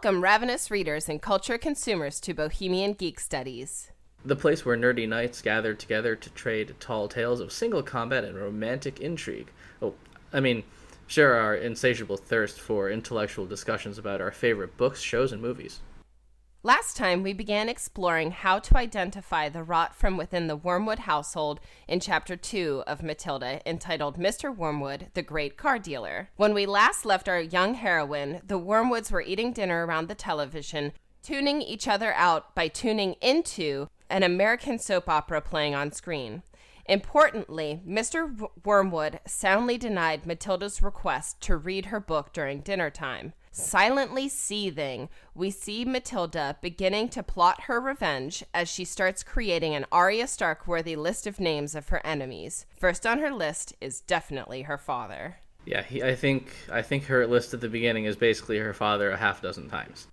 Welcome, ravenous readers and culture consumers, to Bohemian Geek Studies. The place where nerdy knights gather together to trade tall tales of single combat and romantic intrigue. Oh, I mean, share our insatiable thirst for intellectual discussions about our favorite books, shows, and movies. Last time, we began exploring how to identify the rot from within the Wormwood household in Chapter 2 of Matilda, entitled Mr. Wormwood, the Great Car Dealer. When we last left our young heroine, the Wormwoods were eating dinner around the television, tuning each other out by tuning into an American soap opera playing on screen. Importantly, Mr. Wormwood soundly denied Matilda's request to read her book during dinner time. Silently seething, we see Matilda beginning to plot her revenge as she starts creating an Arya Stark worthy list of names of her enemies. First on her list is definitely her father. Yeah, he, I think I think her list at the beginning is basically her father a half dozen times.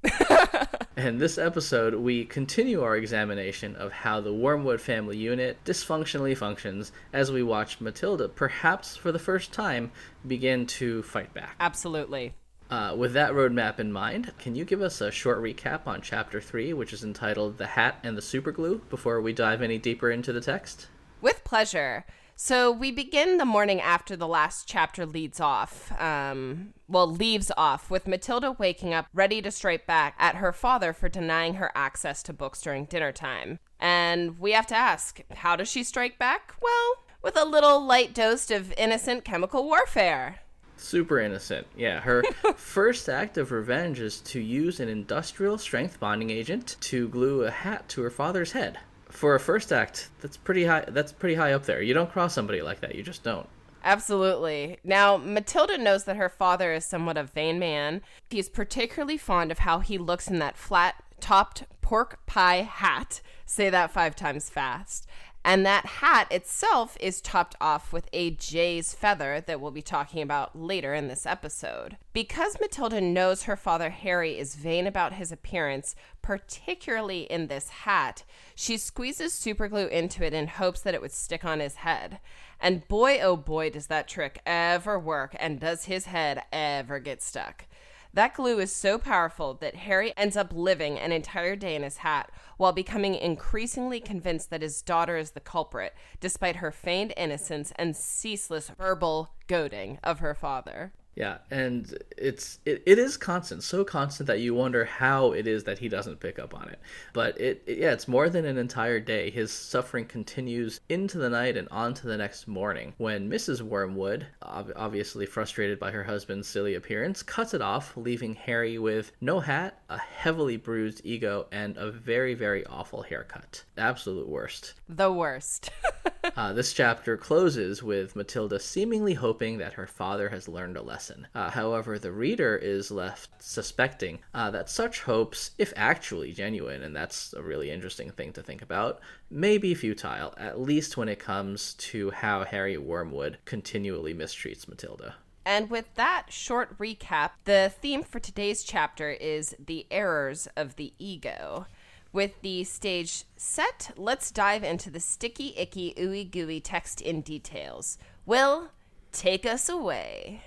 and this episode, we continue our examination of how the Wormwood family unit dysfunctionally functions as we watch Matilda, perhaps for the first time, begin to fight back. Absolutely. Uh, with that roadmap in mind, can you give us a short recap on Chapter 3, which is entitled The Hat and the Superglue, before we dive any deeper into the text? With pleasure. So we begin the morning after the last chapter leads off, um, well, leaves off, with Matilda waking up ready to strike back at her father for denying her access to books during dinner time. And we have to ask, how does she strike back? Well, with a little light dose of innocent chemical warfare. Super innocent. Yeah, her first act of revenge is to use an industrial strength bonding agent to glue a hat to her father's head. For a first act, that's pretty high that's pretty high up there. You don't cross somebody like that. You just don't. Absolutely. Now, Matilda knows that her father is somewhat of a vain man. He's particularly fond of how he looks in that flat topped pork pie hat. Say that five times fast. And that hat itself is topped off with a jay's feather that we'll be talking about later in this episode. Because Matilda knows her father Harry is vain about his appearance, particularly in this hat, she squeezes superglue into it in hopes that it would stick on his head. And boy, oh boy, does that trick ever work, and does his head ever get stuck. That glue is so powerful that Harry ends up living an entire day in his hat while becoming increasingly convinced that his daughter is the culprit, despite her feigned innocence and ceaseless verbal goading of her father. Yeah, and it's it, it is constant, so constant that you wonder how it is that he doesn't pick up on it. But it, it yeah, it's more than an entire day. His suffering continues into the night and on to the next morning when Mrs. Wormwood, ob- obviously frustrated by her husband's silly appearance, cuts it off, leaving Harry with no hat, a heavily bruised ego, and a very very awful haircut. Absolute worst. The worst. uh, this chapter closes with Matilda seemingly hoping that her father has learned a lesson. Uh, however, the reader is left suspecting uh, that such hopes, if actually genuine, and that's a really interesting thing to think about, may be futile, at least when it comes to how Harry Wormwood continually mistreats Matilda. And with that short recap, the theme for today's chapter is the errors of the ego. With the stage set, let's dive into the sticky, icky, ooey gooey text in details. Will, take us away.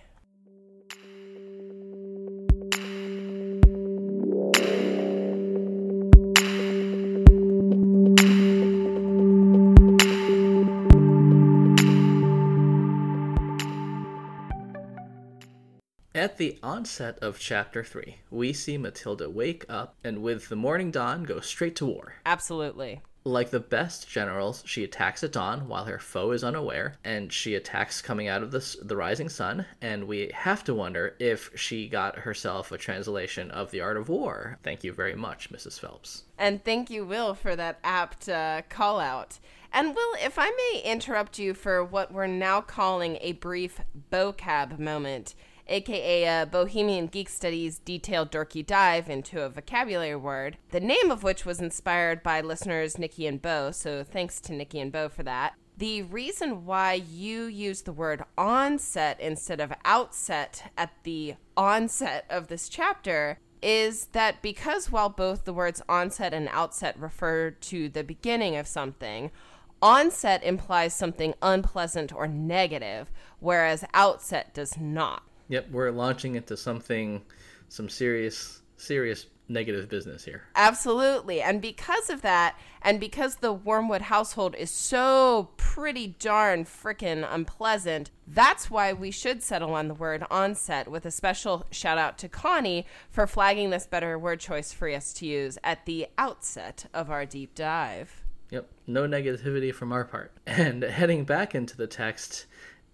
At the onset of chapter 3, we see Matilda wake up and with the morning dawn go straight to war. Absolutely. Like the best generals, she attacks at dawn while her foe is unaware, and she attacks coming out of the, the rising sun. And we have to wonder if she got herself a translation of The Art of War. Thank you very much, Mrs. Phelps. And thank you, Will, for that apt uh, call out. And Will, if I may interrupt you for what we're now calling a brief vocab moment, aka a uh, Bohemian Geek Studies detailed dorky dive into a vocabulary word, the name of which was inspired by listeners Nikki and Bo, so thanks to Nikki and Bo for that. The reason why you use the word onset instead of outset at the onset of this chapter is that because while both the words onset and outset refer to the beginning of something, onset implies something unpleasant or negative, whereas outset does not. Yep, we're launching into something, some serious serious negative business here. Absolutely. And because of that, and because the Wormwood household is so pretty darn frickin' unpleasant, that's why we should settle on the word onset with a special shout out to Connie for flagging this better word choice for us to use at the outset of our deep dive. Yep, no negativity from our part. And heading back into the text,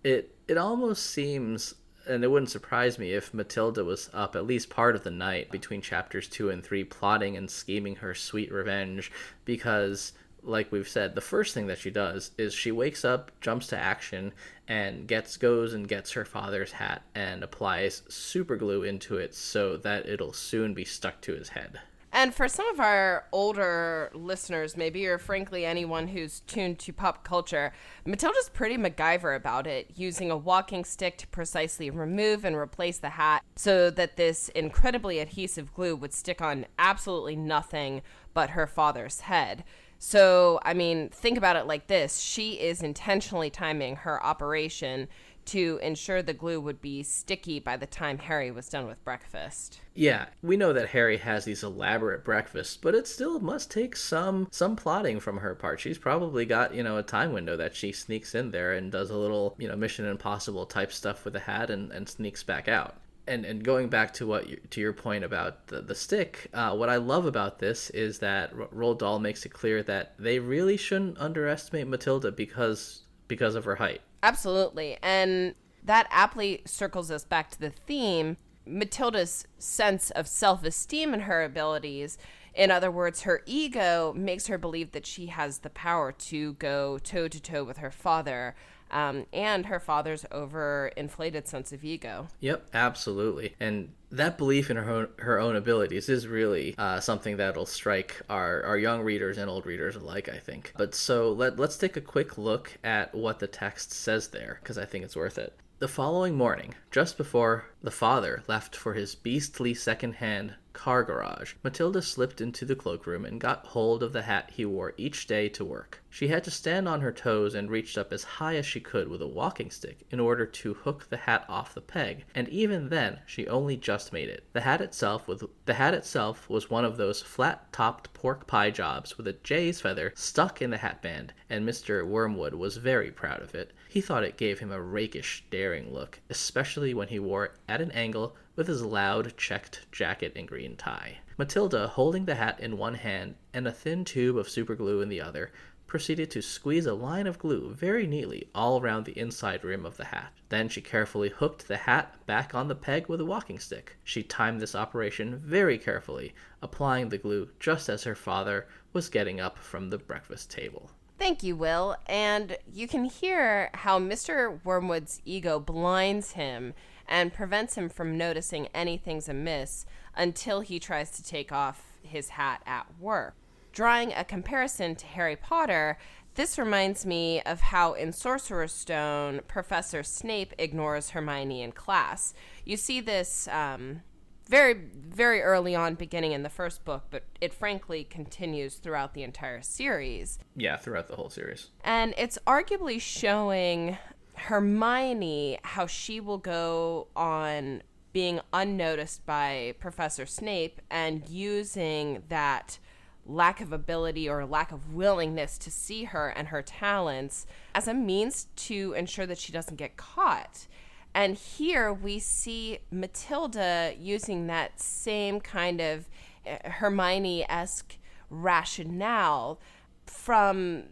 it it almost seems and it wouldn't surprise me if Matilda was up at least part of the night between chapters 2 and 3 plotting and scheming her sweet revenge because like we've said the first thing that she does is she wakes up jumps to action and gets goes and gets her father's hat and applies super glue into it so that it'll soon be stuck to his head and for some of our older listeners, maybe or frankly anyone who's tuned to pop culture, Matilda's pretty MacGyver about it, using a walking stick to precisely remove and replace the hat so that this incredibly adhesive glue would stick on absolutely nothing but her father's head. So, I mean, think about it like this she is intentionally timing her operation to ensure the glue would be sticky by the time Harry was done with breakfast. Yeah, we know that Harry has these elaborate breakfasts, but it still must take some some plotting from her part. She's probably got, you know, a time window that she sneaks in there and does a little, you know, Mission Impossible type stuff with a hat and, and sneaks back out. And, and going back to what you, to your point about the, the stick, uh, what I love about this is that R- Roald Dahl makes it clear that they really shouldn't underestimate Matilda because because of her height. Absolutely. And that aptly circles us back to the theme Matilda's sense of self esteem and her abilities. In other words, her ego makes her believe that she has the power to go toe to toe with her father. Um, and her father's overinflated sense of ego. Yep, absolutely. And that belief in her own, her own abilities is really uh, something that'll strike our, our young readers and old readers alike, I think. But so let, let's take a quick look at what the text says there, because I think it's worth it. The following morning, just before the father left for his beastly second-hand car garage, Matilda slipped into the cloakroom and got hold of the hat he wore each day to work. She had to stand on her toes and reached up as high as she could with a walking stick in order to hook the hat off the peg, and even then she only just made it. The hat itself was the hat itself was one of those flat-topped pork pie jobs with a jay's feather stuck in the hatband, and Mr. Wormwood was very proud of it. He thought it gave him a rakish, daring look, especially when he wore it at an angle with his loud checked jacket and green tie. Matilda, holding the hat in one hand and a thin tube of superglue in the other, proceeded to squeeze a line of glue very neatly all around the inside rim of the hat. Then she carefully hooked the hat back on the peg with a walking stick. She timed this operation very carefully, applying the glue just as her father was getting up from the breakfast table. Thank you, Will. And you can hear how Mr. Wormwood's ego blinds him and prevents him from noticing anything's amiss until he tries to take off his hat at work. Drawing a comparison to Harry Potter, this reminds me of how in Sorcerer's Stone, Professor Snape ignores Hermione in class. You see this um, very, very early on, beginning in the first book, but it frankly continues throughout the entire series. Yeah, throughout the whole series. And it's arguably showing Hermione how she will go on being unnoticed by Professor Snape and using that lack of ability or lack of willingness to see her and her talents as a means to ensure that she doesn't get caught. And here we see Matilda using that same kind of uh, Hermione esque rationale from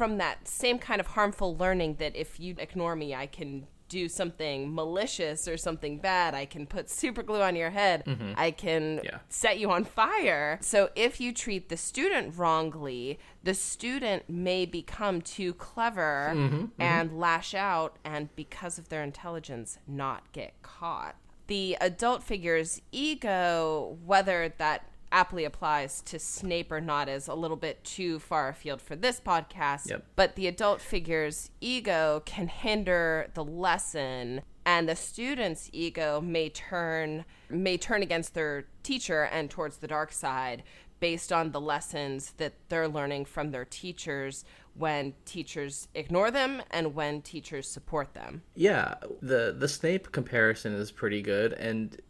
from that same kind of harmful learning that if you ignore me, I can do something malicious or something bad. I can put super glue on your head. Mm-hmm. I can yeah. set you on fire. So if you treat the student wrongly, the student may become too clever mm-hmm, mm-hmm. and mm-hmm. lash out and because of their intelligence not get caught. The adult figure's ego, whether that aptly applies to Snape or not is a little bit too far afield for this podcast. Yep. But the adult figure's ego can hinder the lesson and the student's ego may turn may turn against their teacher and towards the dark side based on the lessons that they're learning from their teachers when teachers ignore them and when teachers support them. Yeah, the the Snape comparison is pretty good and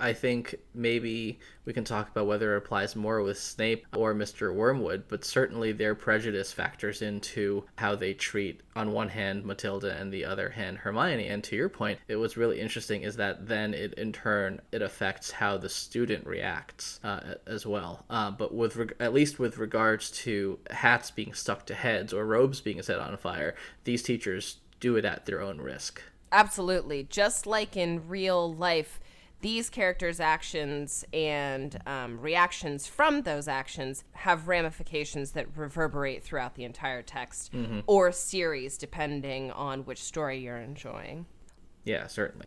I think maybe we can talk about whether it applies more with Snape or Mr. Wormwood, but certainly their prejudice factors into how they treat, on one hand, Matilda and the other hand, Hermione. And to your point, it was really interesting is that then it in turn it affects how the student reacts uh, as well. Uh, but with reg- at least with regards to hats being stuck to heads or robes being set on fire, these teachers do it at their own risk. Absolutely. Just like in real life, these characters' actions and um, reactions from those actions have ramifications that reverberate throughout the entire text mm-hmm. or series, depending on which story you're enjoying. Yeah, certainly.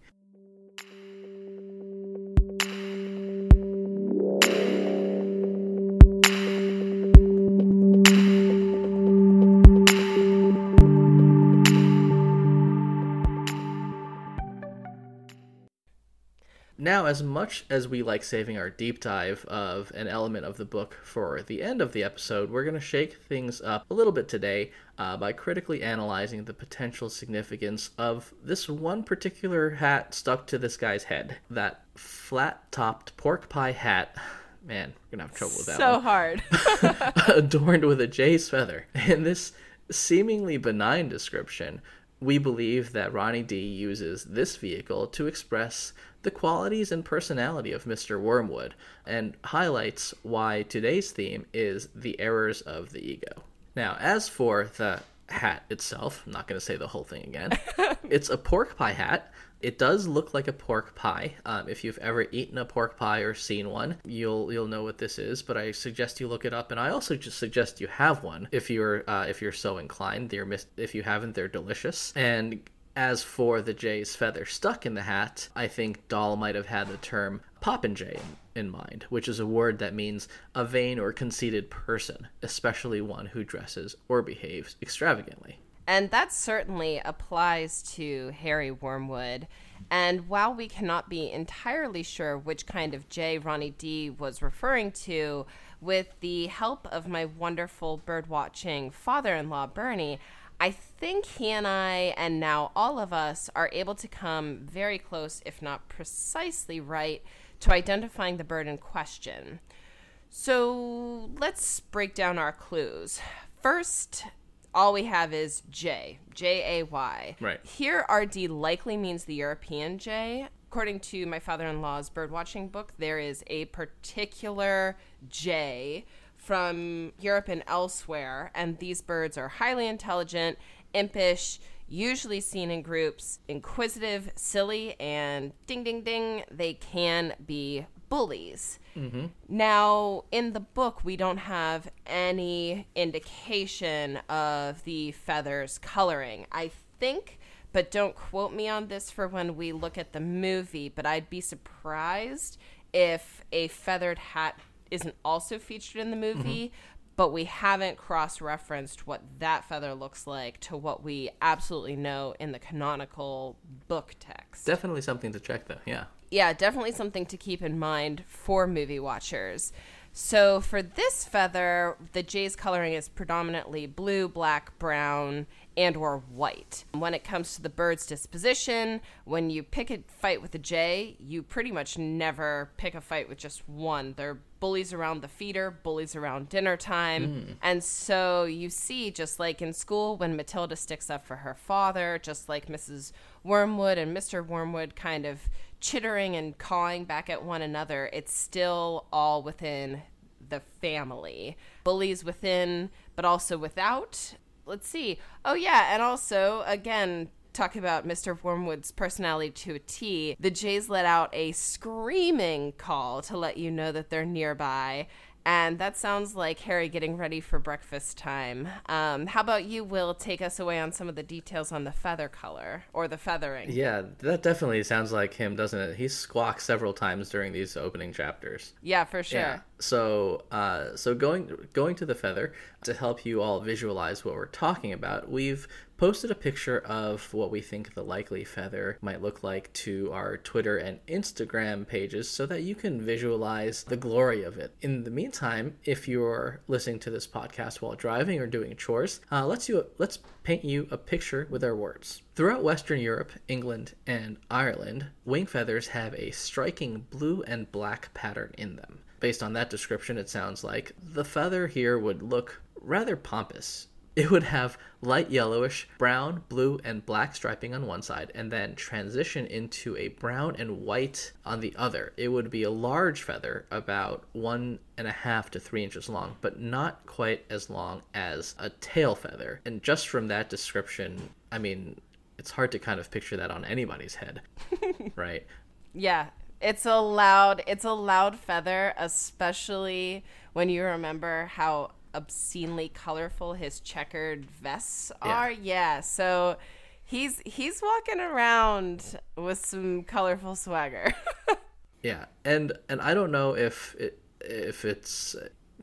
Now, as much as we like saving our deep dive of an element of the book for the end of the episode, we're going to shake things up a little bit today uh, by critically analyzing the potential significance of this one particular hat stuck to this guy's head. That flat topped pork pie hat. Man, we're going to have trouble with that so one. hard. adorned with a jay's feather. In this seemingly benign description, we believe that Ronnie D uses this vehicle to express the qualities and personality of Mr. Wormwood and highlights why today's theme is the errors of the ego. Now, as for the hat itself, I'm not going to say the whole thing again. it's a pork pie hat. It does look like a pork pie. Um, if you've ever eaten a pork pie or seen one, you'll you'll know what this is. But I suggest you look it up, and I also just suggest you have one if you're uh, if you're so inclined. They're mis- if you haven't, they're delicious. And as for the Jay's feather stuck in the hat, I think Dahl might have had the term popinjay in mind, which is a word that means a vain or conceited person, especially one who dresses or behaves extravagantly. And that certainly applies to Harry Wormwood. And while we cannot be entirely sure which kind of jay Ronnie D was referring to, with the help of my wonderful birdwatching father in law, Bernie, I think he and I, and now all of us, are able to come very close, if not precisely right, to identifying the bird in question. So let's break down our clues. First, all we have is J, J A Y. Right. Here, RD likely means the European jay. According to my father in law's birdwatching book, there is a particular jay from Europe and elsewhere, and these birds are highly intelligent, impish, usually seen in groups, inquisitive, silly, and ding ding ding, they can be bullies. Mm-hmm. Now, in the book, we don't have any indication of the feathers coloring. I think, but don't quote me on this for when we look at the movie, but I'd be surprised if a feathered hat isn't also featured in the movie, mm-hmm. but we haven't cross referenced what that feather looks like to what we absolutely know in the canonical book text. Definitely something to check, though, yeah. Yeah, definitely something to keep in mind for movie watchers. So for this feather, the jay's coloring is predominantly blue, black, brown, and or white. When it comes to the bird's disposition, when you pick a fight with a jay, you pretty much never pick a fight with just one. They're bullies around the feeder, bullies around dinner time. Mm. And so you see, just like in school, when Matilda sticks up for her father, just like Mrs. Wormwood and Mr. Wormwood kind of chittering and cawing back at one another, it's still all within the family. Bullies within, but also without let's see. Oh yeah, and also again talk about Mr. Wormwood's personality to a T. The Jays let out a screaming call to let you know that they're nearby. And that sounds like Harry getting ready for breakfast time. Um, how about you, Will, take us away on some of the details on the feather color or the feathering? Yeah, that definitely sounds like him, doesn't it? He squawks several times during these opening chapters. Yeah, for sure. Yeah. So, uh, so going going to the feather to help you all visualize what we're talking about, we've posted a picture of what we think the likely feather might look like to our Twitter and Instagram pages so that you can visualize the glory of it. In the meantime, if you're listening to this podcast while driving or doing chores, uh, let's you let's paint you a picture with our words. Throughout Western Europe, England, and Ireland, wing feathers have a striking blue and black pattern in them. Based on that description, it sounds like the feather here would look rather pompous it would have light yellowish, brown, blue, and black striping on one side, and then transition into a brown and white on the other. It would be a large feather, about one and a half to three inches long, but not quite as long as a tail feather. And just from that description, I mean, it's hard to kind of picture that on anybody's head, right? Yeah, it's a loud, it's a loud feather, especially when you remember how obscenely colorful his checkered vests are. Yeah, yeah so he's he's walking around with some colorful swagger. yeah, and and I don't know if it, if it's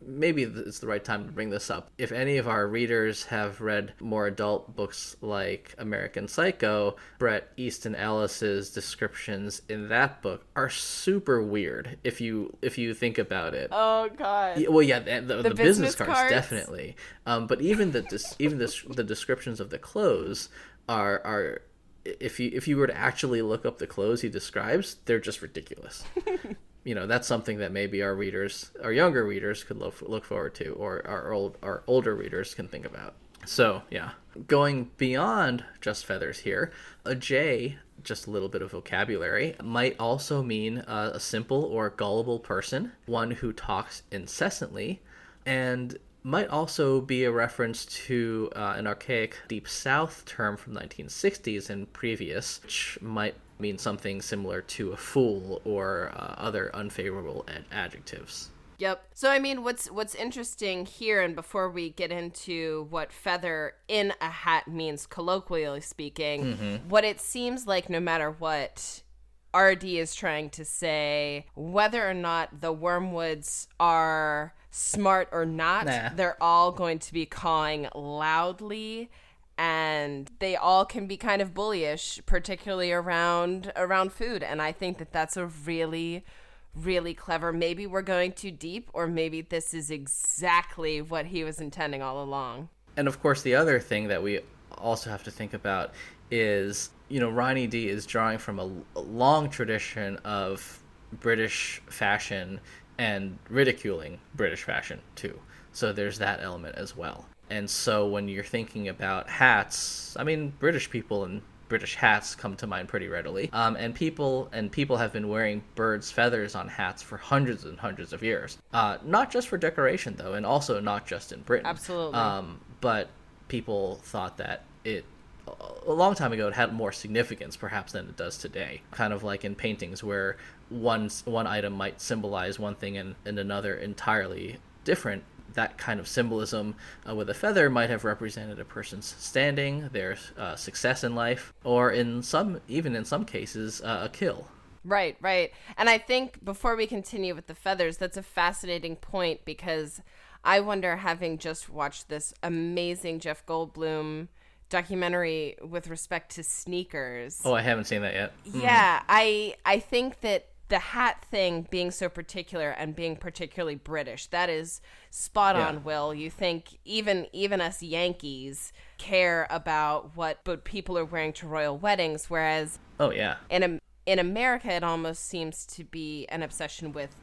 maybe it's the right time to bring this up. If any of our readers have read more adult books like American Psycho, Bret Easton Ellis's descriptions in that book are super weird. If you if you think about it. Oh God. Well, yeah, the, the, the business, business, cards, cards? definitely. Um, but even the even the the descriptions of the clothes are are if you if you were to actually look up the clothes he describes, they're just ridiculous. you know that's something that maybe our readers our younger readers could look, look forward to or our old our older readers can think about. So yeah. Going beyond just feathers here a jay just a little bit of vocabulary might also mean uh, a simple or gullible person one who talks incessantly and might also be a reference to uh, an archaic deep south term from the 1960s and previous which might mean something similar to a fool or uh, other unfavorable ad- adjectives. Yep. So I mean what's what's interesting here and before we get into what feather in a hat means colloquially speaking, mm-hmm. what it seems like no matter what RD is trying to say whether or not the wormwoods are smart or not, nah. they're all going to be cawing loudly and they all can be kind of bullyish particularly around around food. And i think that that's a really really clever maybe we're going too deep or maybe this is exactly what he was intending all along. And of course the other thing that we also have to think about is you know ronnie d is drawing from a, a long tradition of british fashion and ridiculing british fashion too. So there's that element as well and so when you're thinking about hats, I mean, British people and British hats come to mind pretty readily. Um, and people and people have been wearing birds' feathers on hats for hundreds and hundreds of years. Uh, not just for decoration though, and also not just in Britain. Absolutely. Um, but people thought that it a long time ago it had more significance perhaps than it does today kind of like in paintings where one one item might symbolize one thing and, and another entirely different that kind of symbolism uh, with a feather might have represented a person's standing, their uh, success in life, or in some, even in some cases, uh, a kill. Right, right. And I think before we continue with the feathers, that's a fascinating point because I wonder, having just watched this amazing Jeff Goldblum documentary with respect to sneakers. Oh, I haven't seen that yet. Yeah, mm. I I think that the hat thing being so particular and being particularly British, that is spot on, yeah. Will. You think even even us Yankees care about what but people are wearing to royal weddings, whereas oh yeah, in in America it almost seems to be an obsession with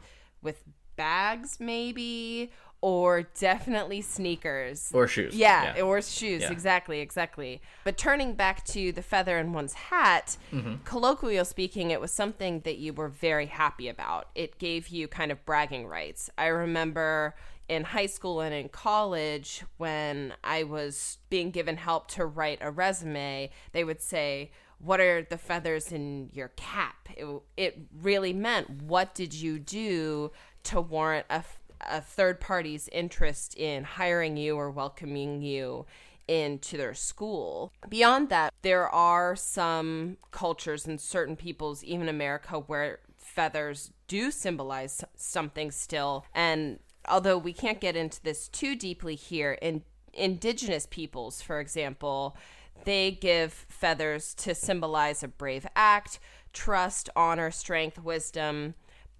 with bags maybe or definitely sneakers or shoes. Yeah, yeah. or shoes. Yeah. Exactly, exactly. But turning back to the feather in one's hat, mm-hmm. colloquial speaking, it was something that you were very happy about. It gave you kind of bragging rights. I remember in high school and in college when I was being given help to write a resume, they would say, what are the feathers in your cap? It, it really meant what did you do to warrant a a third party's interest in hiring you or welcoming you into their school. Beyond that, there are some cultures and certain peoples, even America, where feathers do symbolize something still. And although we can't get into this too deeply here, in indigenous peoples, for example, they give feathers to symbolize a brave act, trust, honor, strength, wisdom,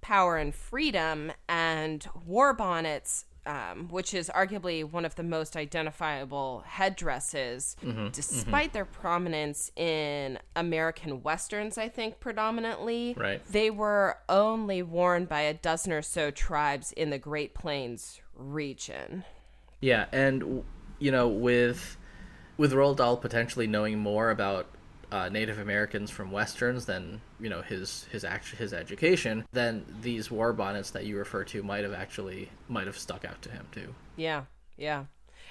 power, and freedom. And war bonnets um, which is arguably one of the most identifiable headdresses, Mm-hmm, despite their prominence in American westerns, I think predominantly. Right. They were only worn by a dozen or so tribes in the Great Plains region. Yeah, and you know, with with Roald Dahl potentially knowing more about uh, Native Americans from westerns than you know his his act- his education, then these war bonnets that you refer to might have actually might have stuck out to him too. Yeah, yeah.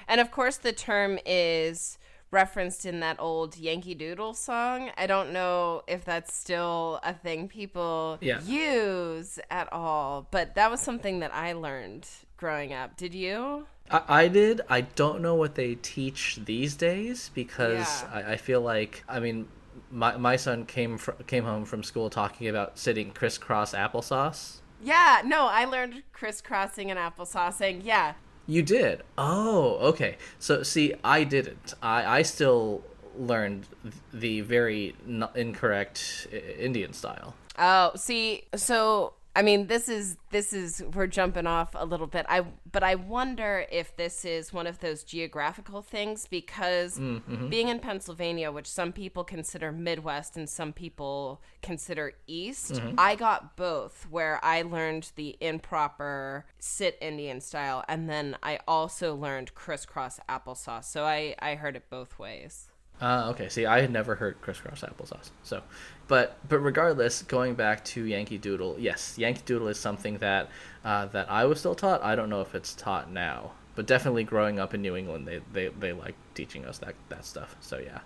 And of course, the term is referenced in that old Yankee Doodle song. I don't know if that's still a thing people Yeah. use at all, but that was something that I learned growing up. Did you? I, I did. I don't know what they teach these days because Yeah. I, I feel like I mean my my son came fr- came home from school talking about sitting crisscross applesauce. Yeah, no, I learned crisscrossing and applesaucing. Yeah. You did. Oh, okay. So see, I didn't. I I still learned the very n- incorrect I- Indian style. Oh, see, so I mean, this is this is we're jumping off a little bit. I but I wonder if this is one of those geographical things because mm-hmm. being in Pennsylvania, which some people consider Midwest and some people consider East, mm-hmm. I got both where I learned the improper sit Indian style and then I also learned crisscross applesauce. So I I heard it both ways. Uh, okay. See, I had never heard crisscross applesauce. So, but but regardless, going back to Yankee Doodle, yes, Yankee Doodle is something that uh, that I was still taught. I don't know if it's taught now, but definitely growing up in New England, they they, they like teaching us that that stuff. So yeah.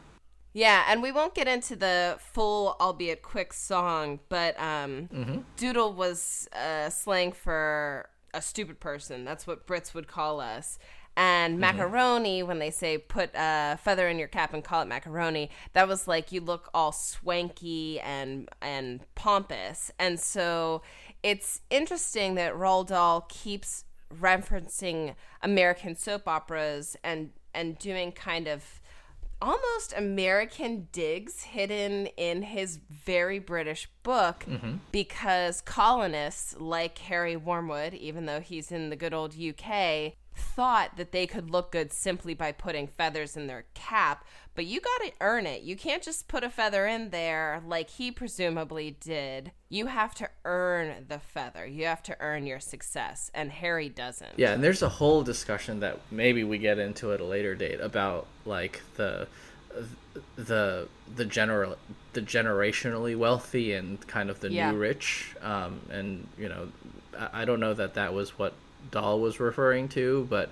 Yeah, and we won't get into the full, albeit quick, song, but um, Doodle was uh, slang for a stupid person. That's what Brits would call us. And mm-hmm. macaroni, when they say put a feather in your cap and call it macaroni, that was like you look all swanky and and pompous. And so it's interesting that Roald Dahl keeps referencing American soap operas and and doing kind of almost American digs hidden in his very British book mm-hmm. because colonists like Harry Wormwood, even though he's in the good old UK, thought that they could look good simply by putting feathers in their cap. But you got to earn it. You can't just put a feather in there like he presumably did. You have to earn the feather. You have to earn your success. And Harry doesn't. Yeah, and there's a whole discussion that maybe we get into at a later date about like the the the general the generationally wealthy and kind of the Yeah. new rich um, and you know I, I don't know that that was what Dahl was referring to but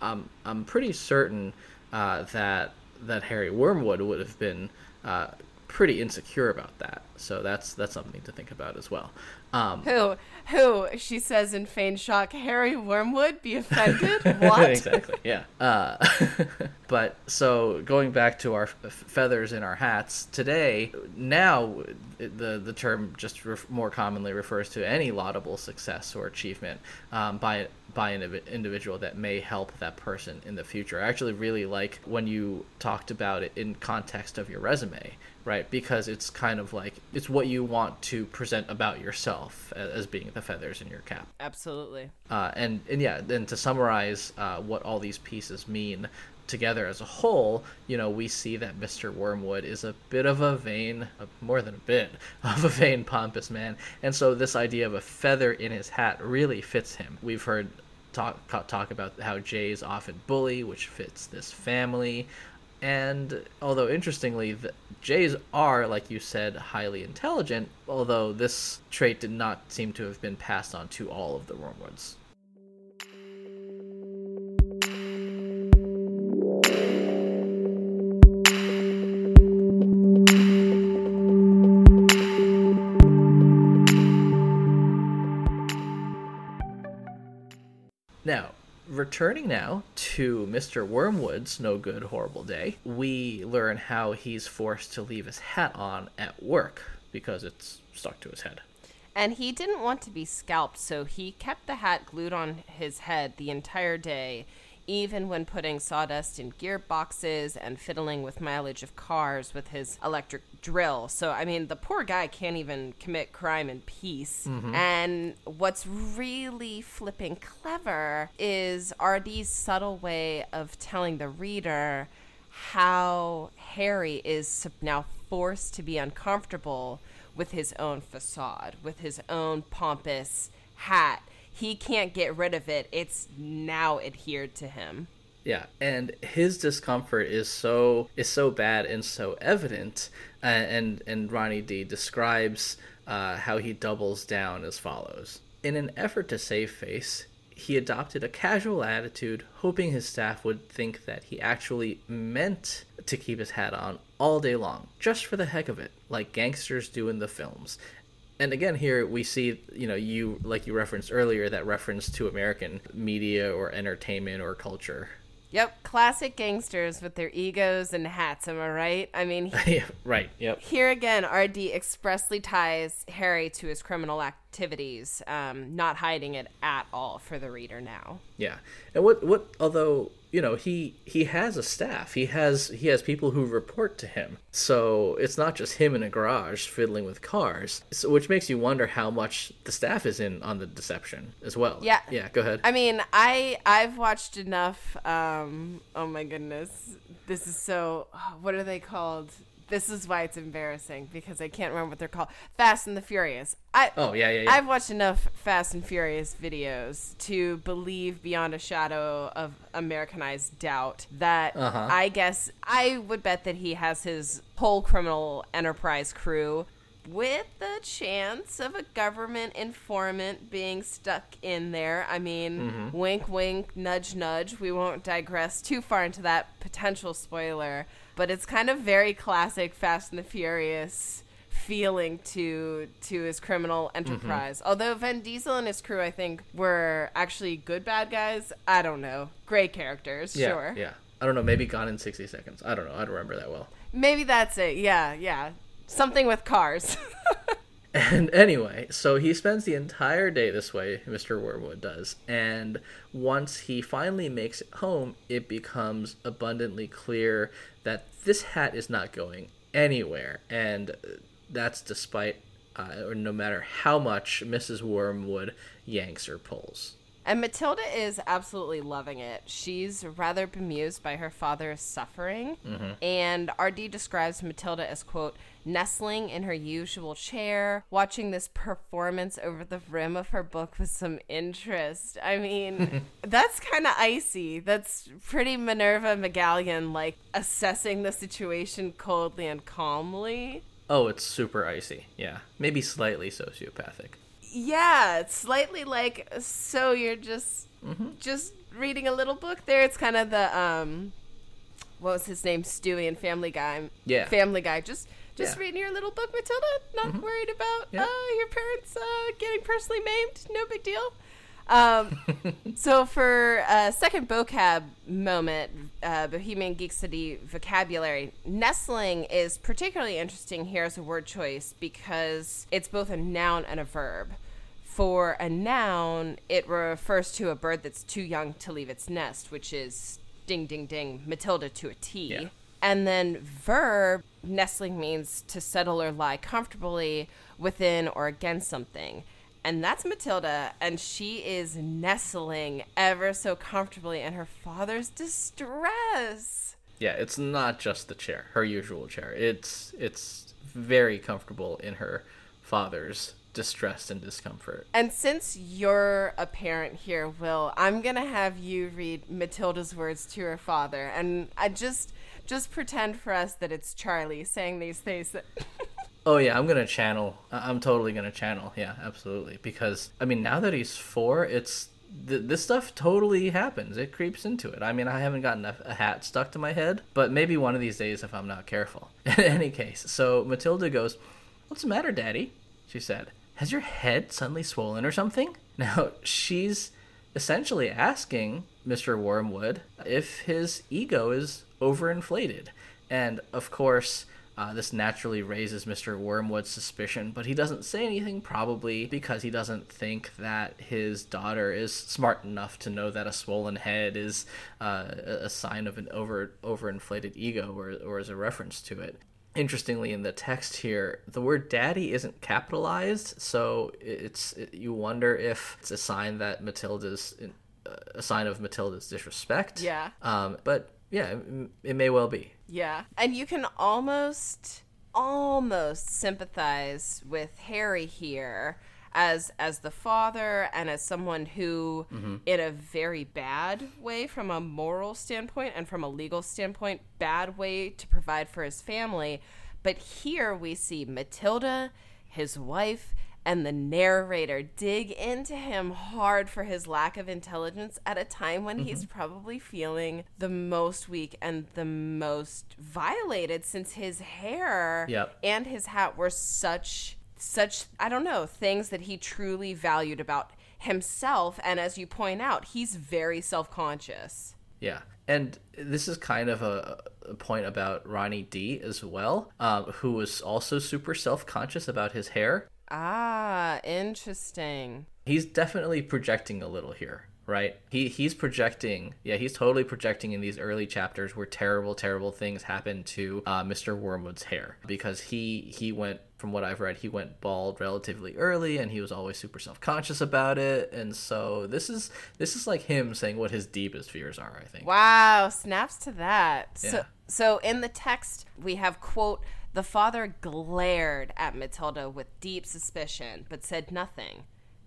I'm I'm pretty certain uh, that that Harry Wormwood would have been uh, pretty insecure about that. So that's that's something to think about as well um, Who? Who? She says in feigned shock. Harry Wormwood be offended? What? exactly. Yeah. Uh, but so going back to our f- feathers in our hats today, now the the term just ref- more commonly refers to any laudable success or achievement um, by by an individual that may help that person in the future. I actually really like when you talked about it in context of your resume, right? Because it's kind of like it's what you want to present about yourself as being the feathers in your cap. Absolutely. Uh, and and yeah, then to summarize uh, what all these pieces mean together as a whole, you know, we see that Mr. Wormwood is a bit of a vain, uh, more than a bit of a vain, pompous man, and so this idea of a feather in his hat really fits him. We've heard talk talk about how Jay's often bully, which fits this family. And although interestingly, the Jays are, like you said, highly intelligent, although this trait did not seem to have been passed on to all of the Wormwoods. Returning now to Mr. Wormwood's no good, horrible day, we learn how he's forced to leave his hat on at work because it's stuck to his head. And he didn't want to be scalped, so he kept the hat glued on his head the entire day, even when putting sawdust in gearboxes and fiddling with mileage of cars with his electric drill. So, I mean, the poor guy can't even commit crime in peace. Mm-hmm. And what's really flipping clever is RD's subtle way of telling the reader how Harry is now forced to be uncomfortable with his own facade, with his own pompous hat. He can't get rid of it. It's now adhered to him. Yeah, and his discomfort is so is so bad and so evident, uh, and and Ronnie D describes uh, how he doubles down as follows: In an effort to save face, he adopted a casual attitude, hoping his staff would think that he actually meant to keep his hat on all day long, just for the heck of it, like gangsters do in the films. And again, here we see, you know, you like you referenced earlier that reference to American media or entertainment or culture. Yep, classic gangsters with their egos and hats, am I right? I mean, yeah, right. Yep. Here again, RD expressly ties Harry to his criminal activities, um, not hiding it at all for the reader now. Yeah, and what what although you know he he has a staff, he has he has people who report to him, so it's not just him in a garage fiddling with cars, so, which makes you wonder how much the staff is in on the deception as well. Yeah, yeah. Go ahead. I mean, I I've watched enough. Um, oh my goodness, this is so. What are they called? This is why it's embarrassing because I can't remember what they're called. Fast and the Furious. I oh yeah yeah yeah. I've watched enough Fast and Furious videos to believe beyond a shadow of Americanized doubt that Uh-huh. I guess I would bet that he has his whole criminal enterprise crew with the chance of a government informant being stuck in there. I mean, Mm-hmm. wink, wink, nudge, nudge. We won't digress too far into that potential spoiler, but it's kind of very classic Fast and the Furious feeling to to his criminal Mm-hmm. enterprise. Although Vin Diesel and his crew, I think, were actually good bad guys. I don't know, great characters. yeah sure, yeah. I don't know. Maybe Gone in sixty seconds. I don't know. I don't remember that well. maybe that's it. Yeah, yeah, something with cars. And anyway, so he spends the entire day this way, Mr. Wormwood does. And once he finally makes it home, it becomes abundantly clear that this hat is not going anywhere. And that's despite, uh, or no matter how much Mrs. Wormwood yanks or pulls. And Matilda is absolutely loving it. She's rather bemused by her father's suffering. And RD describes Matilda as, quote, nestling in her usual chair, watching this performance over the rim of her book with some interest. I mean, that's kind of icy. That's pretty Minerva McGonagall, like assessing the situation coldly and calmly. Oh, it's super icy. Yeah. Maybe slightly sociopathic. Yeah, it's slightly like so you're just just reading a little book there. It's kind of the um what was his name? Stewie and Family Guy. Yeah. Family Guy. Just just Yeah. reading your little book, Matilda. Not worried about uh, your parents uh, getting personally maimed. No big deal. Um, so for a second vocab moment, uh, Bohemian Geek City vocabulary, nestling is particularly interesting here as a word choice because it's both a noun and a verb. For a noun, it refers to a bird that's too young to leave its nest, which is ding ding ding, Matilda to a T. Yeah. And then verb, nestling means to settle or lie comfortably within or against something. And that's Matilda, and she is nestling ever so comfortably in her father's distress. Yeah, it's not just the chair, her usual chair. It's it's very comfortable in her father's distress and discomfort. And since you're a parent here, Will, I'm gonna have you read Matilda's words to her father, and I just just pretend for us that it's Charlie saying these things. Oh yeah, I'm gonna channel. I'm totally gonna channel. Yeah, absolutely. Because I mean, now that he's four, it's th- this stuff totally happens. It creeps into it. I mean, I haven't gotten a, a hat stuck to my head, but maybe one of these days if I'm not careful. In any case, so Matilda goes, "What's the matter, Daddy?" She said. Has your head suddenly swollen or something? Now she's essentially asking Mr. Wormwood if his ego is overinflated, and of course Uh, this naturally raises Mr. Wormwood's suspicion, but he doesn't say anything, probably because he doesn't think that his daughter is smart enough to know that a swollen head is uh, a sign of an over overinflated ego or, or as a reference to it interestingly in the text here the word daddy isn't capitalized so it's it, you wonder if it's a sign that matilda's a sign of matilda's disrespect Yeah. um but yeah it, may well be. Yeah. And you can almost almost sympathize with Harry here as as the father and as someone who mm-hmm. in a very bad way from a moral standpoint and from a legal standpoint bad way to provide for his family. But here we see Matilda his wife and the narrator dig into him hard for his lack of intelligence at a time when he's probably feeling the most weak and the most violated since his hair Yep. and his hat were such such I don't know things that he truly valued about himself and as you point out he's very self-conscious Yeah. And this is kind of a, a point about Ronnie D as well, um, who was also super self conscious about his hair. Ah interesting He's definitely projecting a little here, right? He he's projecting, yeah, he's totally projecting in these early chapters where terrible, terrible things happen to uh, Mr. Wormwood's hair because he he went, from what I've read, he went bald relatively early, and he was always super self conscious about it, and so this is this is like him saying what his deepest fears are. I think. Wow, snaps to that. So Yeah. so in the text we have quote the father glared at Matilda with deep suspicion but said nothing.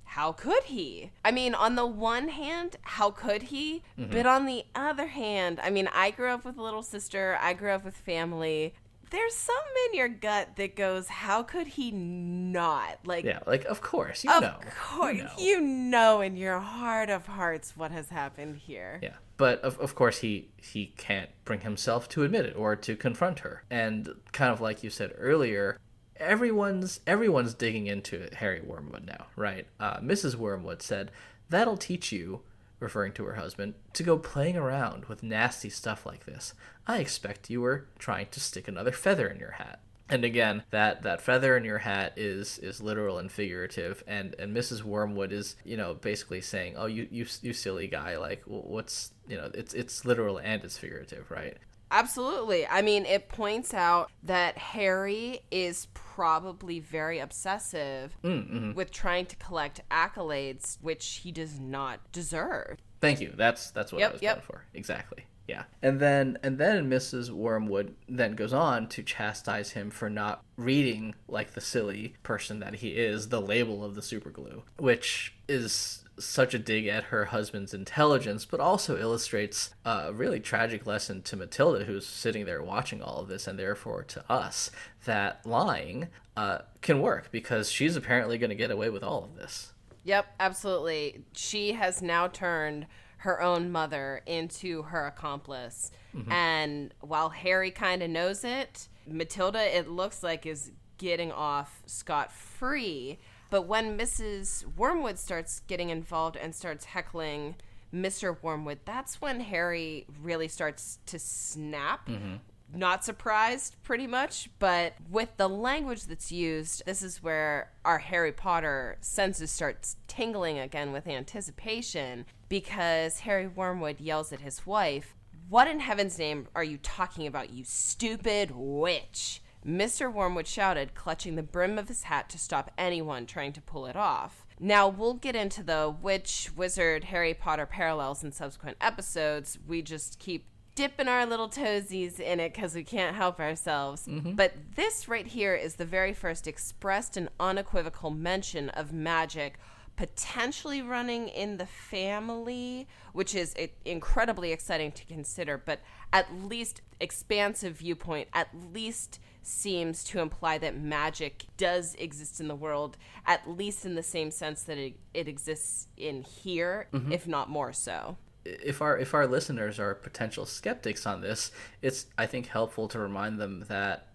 How could he? I mean, on the one hand, how could he? Mm-hmm. But on the other hand, I mean, I grew up with a little sister, I grew up with family. There's something in your gut that goes, how could he not? Like, Yeah, like of course you of know, course, you know. you know in your heart of hearts what has happened here. Yeah, but of, of course he he can't bring himself to admit it or to confront her. And kind of like you said earlier, everyone's everyone's digging into Harry Wormwood now, right? Uh, Mrs. Wormwood said that'll teach you, referring to her husband, to go playing around with nasty stuff like this. I expect you were trying to stick another feather in your hat. And again, that, that feather in your hat is is literal and figurative, and, and Mrs. Wormwood is you know basically saying, oh you you you silly guy, like what's you know it's it's literal and it's figurative, right? Absolutely. I mean, it points out that Harry is probably very obsessive mm, mm-hmm. with trying to collect accolades, which he does not deserve. Thank you. That's that's what Yep, I was yep. going for. Exactly. Yeah. And then and then Mrs. Wormwood then goes on to chastise him for not reading like the silly person that he is the label of the superglue, which is such a dig at her husband's intelligence, but also illustrates a really tragic lesson to Matilda, who's sitting there watching all of this, and therefore to us, that lying uh, can work because she's apparently going to get away with all of this. Yep, absolutely. She has now turned her own mother into her accomplice. Mm-hmm. And while Harry kind of knows it, Matilda, it looks like, is getting off scot free. But when Mrs. Wormwood starts getting involved and starts heckling Mr. Wormwood, that's when Harry really starts to snap mm-hmm. Not surprised pretty much but with the language that's used this is where our harry potter senses starts tingling again with anticipation because harry wormwood yells at his wife what in heaven's name are you talking about you stupid witch? Mr wormwood shouted clutching the brim of his hat to stop anyone trying to pull it off. Now we'll get into the witch wizard harry potter parallels in subsequent episodes. We just keep dipping our little toesies in it because we can't help ourselves. Mm-hmm. But this right here is the very first expressed and unequivocal mention of magic potentially running in the family, which is incredibly exciting to consider, but at least expansive viewpoint, at least seems to imply that magic does exist in the world, at least in the same sense that it, it exists in here, mm-hmm. if not more so. If our if our listeners are potential skeptics on this, it's I think helpful to remind them that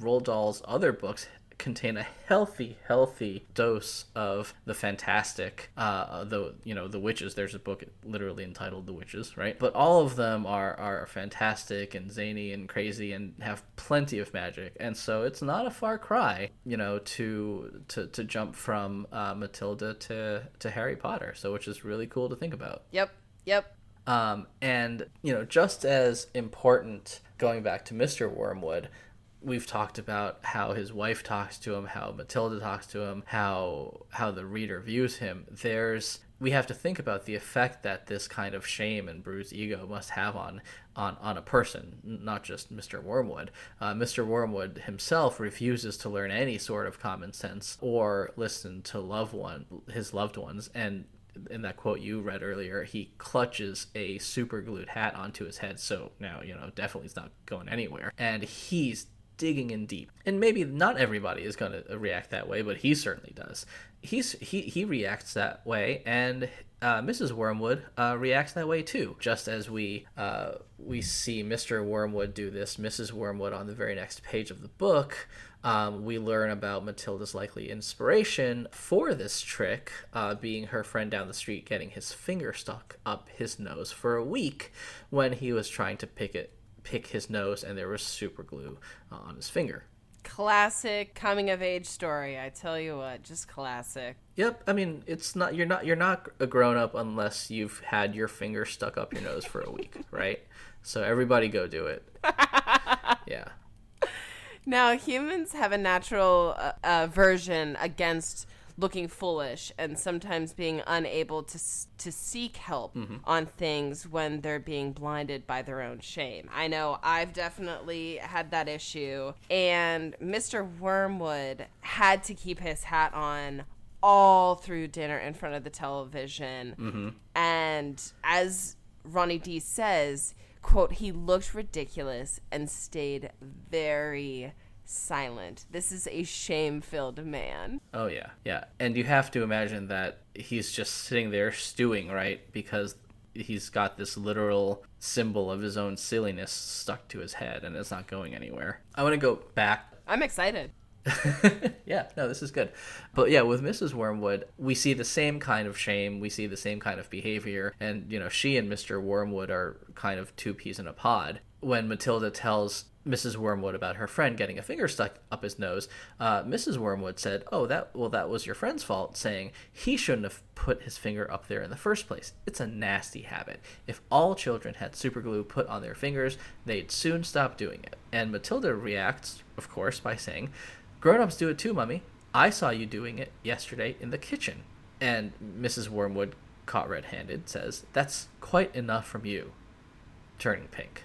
Roald Dahl's other books contain a healthy, healthy dose of the fantastic. Uh, the you know the witches. There's a book literally entitled "The Witches," right? But all of them are are fantastic and zany and crazy and have plenty of magic. And so it's not a far cry, you know, to to to jump from uh, Matilda to to Harry Potter. So which is really cool to think about. Yep. Yep. Um, and you know, just as important, going back to Mister Wormwood, we've talked about how his wife talks to him, how Matilda talks to him, how how the reader views him. There's we have to think about the effect that this kind of shame and bruised ego must have on on, on a person, not just Mr. Wormwood. Uh, Mr. Wormwood himself refuses to learn any sort of common sense or listen to loved one his loved ones, and in that quote you read earlier, he clutches a super glued hat onto his head. So now, you know, definitely it's not going anywhere. And he's digging in deep. And maybe not everybody is going to react that way, but he certainly does. He's he he reacts that way, and uh, Mrs. Wormwood uh, reacts that way too. Just as we uh, we see Mr. Wormwood do this, Mrs. Wormwood on the very next page of the book. Um, we learn about Matilda's likely inspiration for this trick uh, being her friend down the street getting his finger stuck up his nose for a week when he was trying to pick it pick his nose and there was super glue uh, on his finger. Classic coming of age story. I tell you what, just classic. Yep, I mean it's not you're not you're not a grown up unless you've had your finger stuck up your nose for a week, right? So everybody go do it. yeah. Now humans have a natural uh, aversion against looking foolish and sometimes being unable to to seek help mm-hmm. on things when they're being blinded by their own shame. I know I've definitely had that issue and Mr. Wormwood had to keep his hat on all through dinner in front of the television. Mm-hmm. And as Ronnie D says, quote, he looked ridiculous and stayed very silent. This is a shame filled man. Oh, yeah. Yeah. And you have to imagine that he's just sitting there stewing, right? Because he's got this literal symbol of his own silliness stuck to his head and it's not going anywhere. I want to go back. I'm excited. yeah, no, this is good. But yeah, with Mrs. Wormwood, we see the same kind of shame, we see the same kind of behavior, and you know, she and Mr. Wormwood are kind of two peas in a pod. When Matilda tells Mrs. Wormwood about her friend getting a finger stuck up his nose, uh, Mrs. Wormwood said, "Oh, that well, that was your friend's fault," saying he shouldn't have put his finger up there in the first place. It's a nasty habit. If all children had superglue put on their fingers, they'd soon stop doing it. And Matilda reacts, of course, by saying, "Grown-ups do it too, mummy. I saw you doing it yesterday in the kitchen." And Mrs. Wormwood, caught red-handed, says, "That's quite enough from you." Turning pink.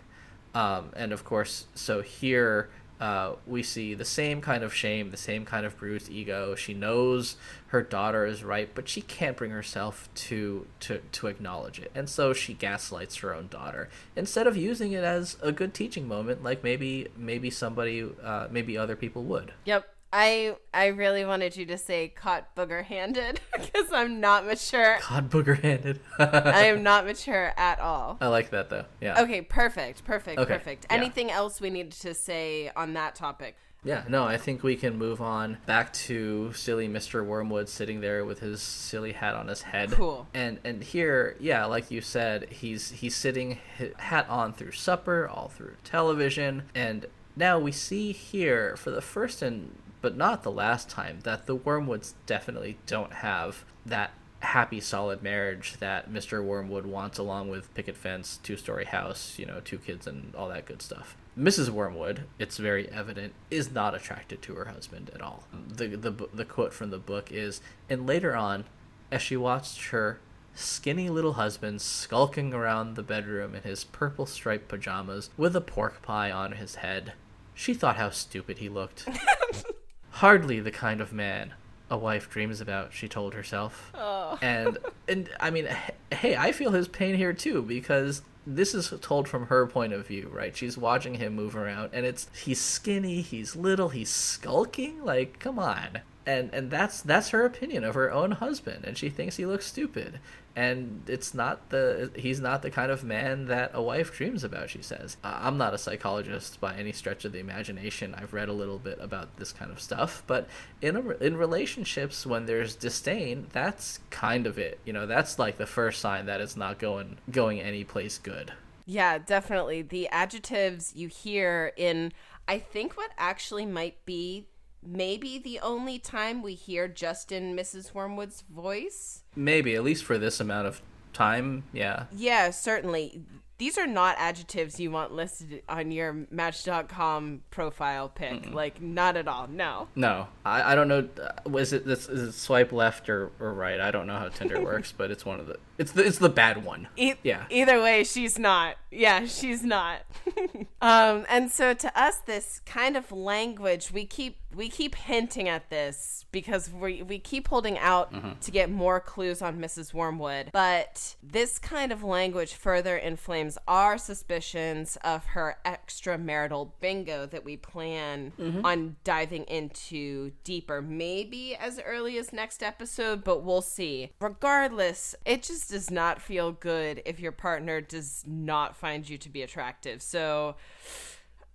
Um, and of course, so here uh, we see the same kind of shame, the same kind of bruised ego. She knows her daughter is right, but she can't bring herself to to to acknowledge it, and so she gaslights her own daughter instead of using it as a good teaching moment, like maybe maybe somebody, uh, maybe other people would. Yep. I I really wanted you to say caught booger handed because I'm not mature. Caught booger handed. I am not mature at all. I like that though. Yeah. Okay, perfect, perfect, okay. perfect. Yeah. Anything else we need to say on that topic? Yeah, no, I think we can move on back to silly Mr. Wormwood sitting there with his silly hat on his head. Cool. And and here, yeah, like you said, he's he's sitting hat on through supper, all through television, and now we see here for the first and but not the last time, that the Wormwoods definitely don't have that happy, solid marriage that Mr. Wormwood wants, along with picket fence, two story house, you know, two kids, and all that good stuff. Mrs. Wormwood, it's very evident, is not attracted to her husband at all. The, the, the quote from the book is, and later on, as she watched her skinny little husband skulking around the bedroom in his purple striped pajamas with a pork pie on his head, she thought how stupid he looked. hardly the kind of man a wife dreams about, she told herself. Oh. And and I mean, hey, I feel his pain here too because this is told from her point of view, right? She's watching him move around and it's he's skinny, he's little, he's skulking. Like, come on. and and that's that's her opinion of her own husband and she thinks he looks stupid and it's not the he's not the kind of man that a wife dreams about she says. I'm not a psychologist by any stretch of the imagination. I've read a little bit about this kind of stuff. But in a, in relationships when there's disdain that's kind of it. You know that's like the first sign that it's not going going any place good. Yeah definitely. The adjectives you hear in i think what actually might be maybe the only time we hear Justin Mrs. Wormwood's voice. Maybe, at least for this amount of time, yeah. Yeah, certainly. These are not adjectives you want listed on your match.com profile pic. Mm like not at all no. No. I, I don't know uh, was it this is it swipe left or, or right? I don't know how tinder works but it's one of the it's the it's the bad one. E- yeah. either way she's not. Yeah she's not. Um and so to us this kind of language we keep we keep hinting at this because we we keep holding out mm-hmm. to get more clues on Mrs. Wormwood, but this kind of language further inflames our suspicions of her extramarital bingo that we plan mm-hmm. on diving into deeper, maybe as early as next episode, but we'll see. Regardless, it just does not feel good if your partner does not find you to be attractive. So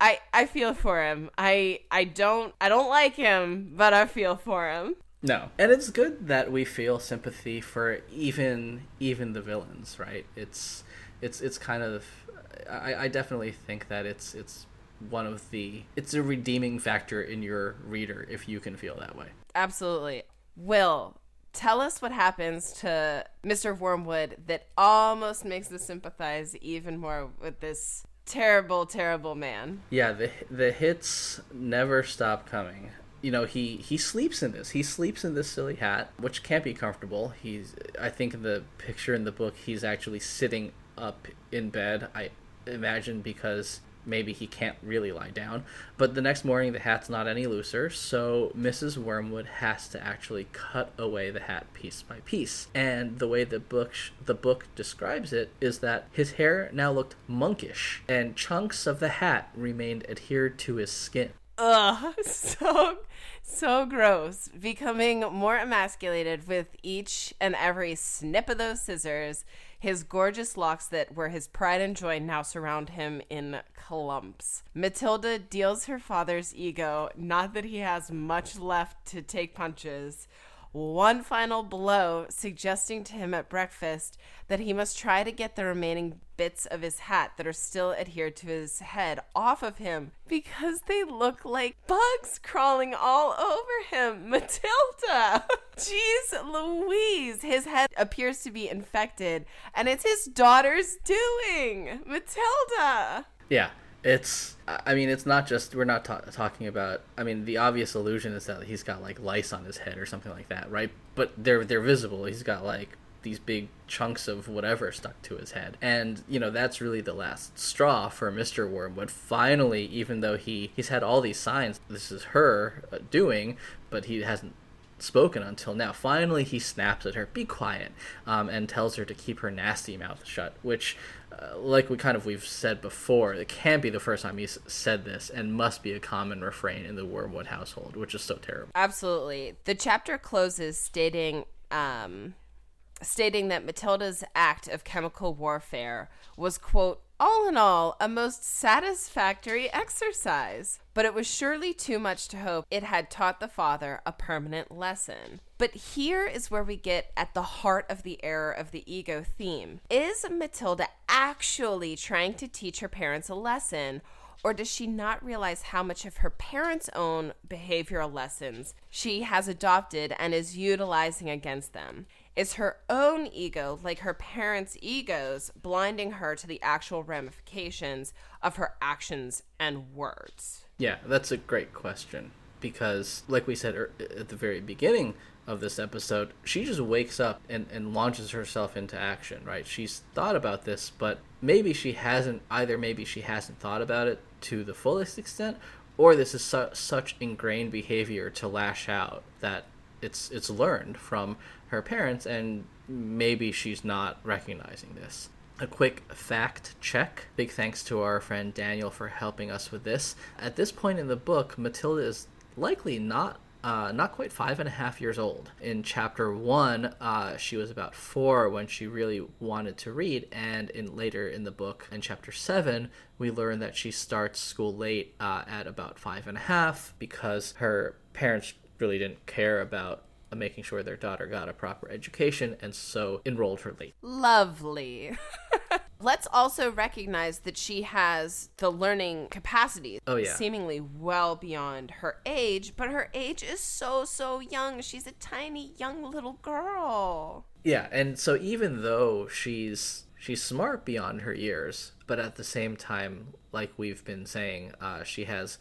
I I feel for him. I I don't I don't like him, but I feel for him. No. And it's good that we feel sympathy for even even the villains, right? It's it's it's kind of I, I definitely think that it's it's one of the it's a redeeming factor in your reader if you can feel that way. Absolutely. Will, tell us what happens to Mr. Wormwood that almost makes us sympathize even more with this terrible, terrible man. Yeah, the the hits never stop coming. You know, he he sleeps in this. He sleeps in this silly hat, which can't be comfortable. He's I think in the picture in the book he's actually sitting up in bed. I imagine because maybe he can't really lie down. But the next morning, the hat's not any looser, so Mrs. Wormwood has to actually cut away the hat piece by piece. And the way the book sh- the book describes it is that his hair now looked monkish, and chunks of the hat remained adhered to his skin. Ugh, so so gross. Becoming more emasculated with each and every snip of those scissors his gorgeous locks that were his pride and joy now surround him in clumps. Matilda deals her father's ego, not that he has much left to take punches, one final blow, suggesting to him at breakfast that he must try to get the remaining bits of his hat that are still adhered to his head off of him because they look like bugs crawling all over him. Matilda! Jeez Louise! His head appears to be infected, and it's his daughter's doing! Matilda! Yeah it's i mean it's not just we're not ta- talking about i mean the obvious illusion is that he's got like lice on his head or something like that right? But they're they're visible. He's got like these big chunks of whatever stuck to his head. And you know that's really the last straw for mr wormwood finally even though he he's had all these signs this is her uh, doing but he hasn't spoken until now. Finally, he snaps at her, "Be quiet," um, and tells her to keep her nasty mouth shut. Which, uh, like we kind of we've said before, it can't be the first time he's said this, and must be a common refrain in the Wormwood household, which is so terrible. Absolutely. The chapter closes stating. Um, stating that Matilda's act of chemical warfare was, quote, all in all, a most satisfactory exercise. But it was surely too much to hope it had taught the father a permanent lesson. But here is where we get at the heart of the error of the ego theme. Is Matilda actually trying to teach her parents a lesson? Or does she not realize how much of her parents' own behavioral lessons she has adopted and is utilizing against them? Is her own ego, like her parents' egos, blinding her to the actual ramifications of her actions and words? Yeah, that's a great question. Because, like we said er, at the very beginning of this episode, she just wakes up and, and launches herself into action, right? She's thought about this, but maybe she hasn't, either maybe she hasn't thought about it to the fullest extent, or this is su- such ingrained behavior to lash out that it's it's learned from her parents, and maybe she's not recognizing this. A quick fact check. Big thanks to our friend Daniel for helping us with this. At this point in the book, Matilda is likely not uh, not quite five and a half years old. In chapter one, uh, she was about four when she really wanted to read, and in later in the book, in chapter seven, we learn that she starts school late uh, at about five and a half because her parents really didn't care about making sure their daughter got a proper education and so enrolled her late. Lovely. Let's also recognize that she has the learning capacity. Oh, yeah. Seemingly well beyond her age, but her age is so, so young. She's a tiny, young little girl. Yeah, and so even though she's she's smart beyond her years, but at the same time, like we've been saying, uh, she has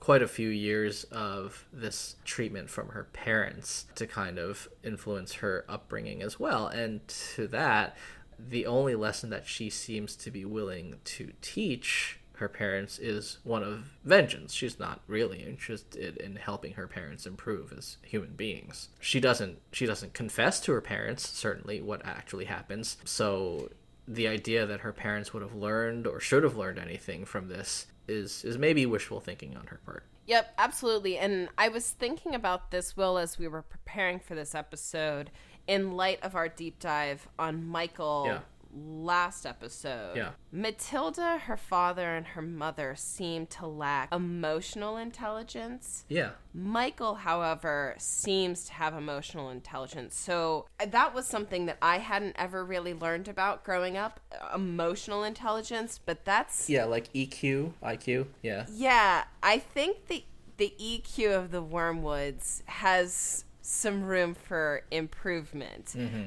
quite a few years of this treatment from her parents to kind of influence her upbringing as well. And to that, the only lesson that she seems to be willing to teach her parents is one of vengeance. She's not really interested in helping her parents improve as human beings. She doesn't she doesn't confess to her parents certainly what actually happens. So the idea that her parents would have learned or should have learned anything from this is is maybe wishful thinking on her part. Yep, absolutely. And I was thinking about this, Will, as we were preparing for this episode, in light of our deep dive on Michael Yeah. Last episode. Yeah. Matilda, her father, and her mother seem to lack emotional intelligence. Yeah. Michael, however, seems to have emotional intelligence. So uh, that was something that I hadn't ever really learned about growing up uh, emotional intelligence, but that's Yeah, like EQ, IQ. Yeah. yeah, I think the the EQ of the Wormwoods has some room for improvement. Mm-hmm.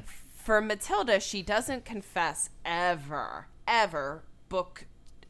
For Matilda, she doesn't confess ever, ever book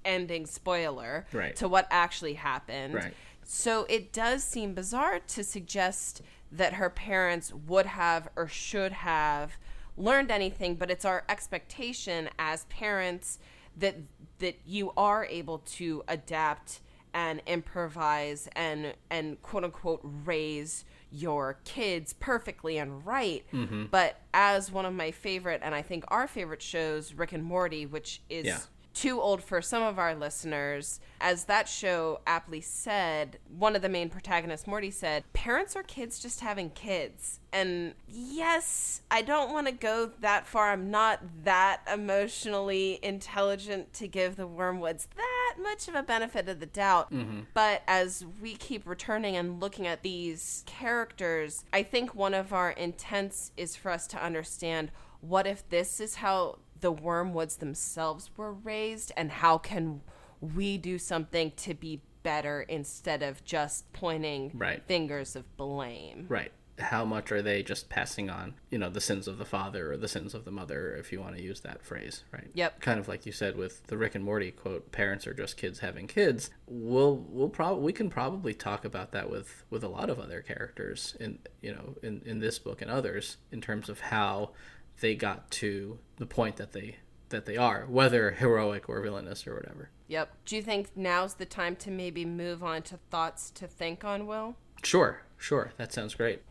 ending spoiler Right. to what actually happened. Right. So it does seem bizarre to suggest that her parents would have or should have learned anything, but it's our expectation as parents that that you are able to adapt and improvise and and quote unquote raise your kids perfectly and right. Mm-hmm. But as one of my favorite and I think our favorite shows, Rick and Morty, which is Yeah. Too old for some of our listeners. As that show aptly said, one of the main protagonists, Morty, said, Parents are kids just having kids. And yes, I don't want to go that far. I'm not that emotionally intelligent to give the Wormwoods that much of a benefit of the doubt. Mm-hmm. But as we keep returning and looking at these characters, I think one of our intents is for us to understand what if this is how the wormwoods themselves were raised and how can we do something to be better instead of just pointing Right. fingers of blame Right. How much are they just passing on, you know, the sins of the father or the sins of the mother, if you want to use that phrase, right? Yep. Kind of like you said with the Rick and Morty quote, "Parents are just kids having kids." We'll we'll probably we can probably talk about that with with a lot of other characters in you know in in this book and others in terms of how they got to the point that they that they are, whether heroic or villainous or whatever. yep do you think now's the time to maybe move on to thoughts to think on will Sure, sure, that sounds great.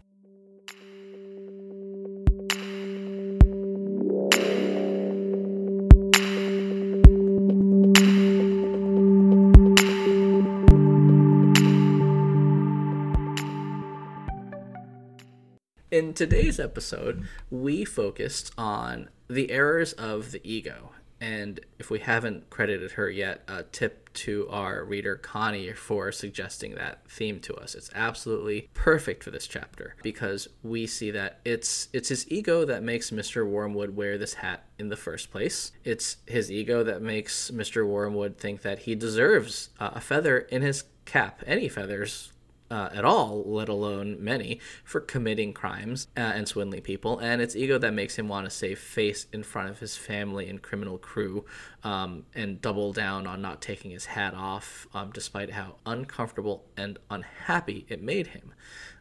In today's episode, we focused on the errors of the ego. And if we haven't credited her yet, a tip to our reader Connie for suggesting that theme to us. It's absolutely perfect for this chapter because we see that it's it's his ego that makes Mr. Wormwood wear this hat in the first place. It's his ego that makes Mr. Wormwood think that he deserves uh, a feather in his cap, any feathers uh, at all, let alone many, for committing crimes uh, and swindling people. And it's ego that makes him want to save face in front of his family and criminal crew um, and double down on not taking his hat off, um, despite how uncomfortable and unhappy it made him.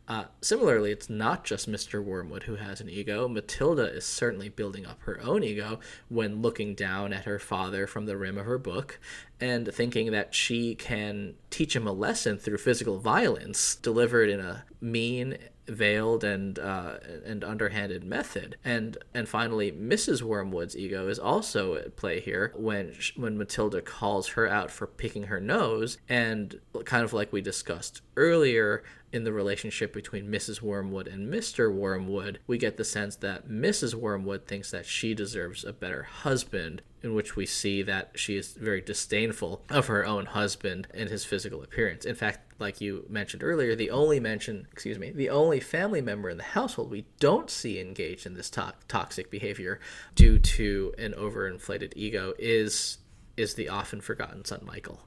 Uh, similarly, it's not just Mr. Wormwood who has an ego. Matilda is certainly building up her own ego when looking down at her father from the rim of her book and thinking that she can teach him a lesson through physical violence delivered in a mean veiled and uh, and underhanded method. And and finally, Mrs. Wormwood's ego is also at play here when when Matilda calls her out for picking her nose, and kind of like we discussed earlier, in the relationship between Mrs. Wormwood and Mr. Wormwood, we get the sense that Mrs. Wormwood thinks that she deserves a better husband, in which we see that she is very disdainful of her own husband and his physical appearance. In fact, like you mentioned earlier, the only mention, excuse me, the only family member in the household we don't see engaged in this to- toxic behavior due to an overinflated ego is is the often forgotten son Michael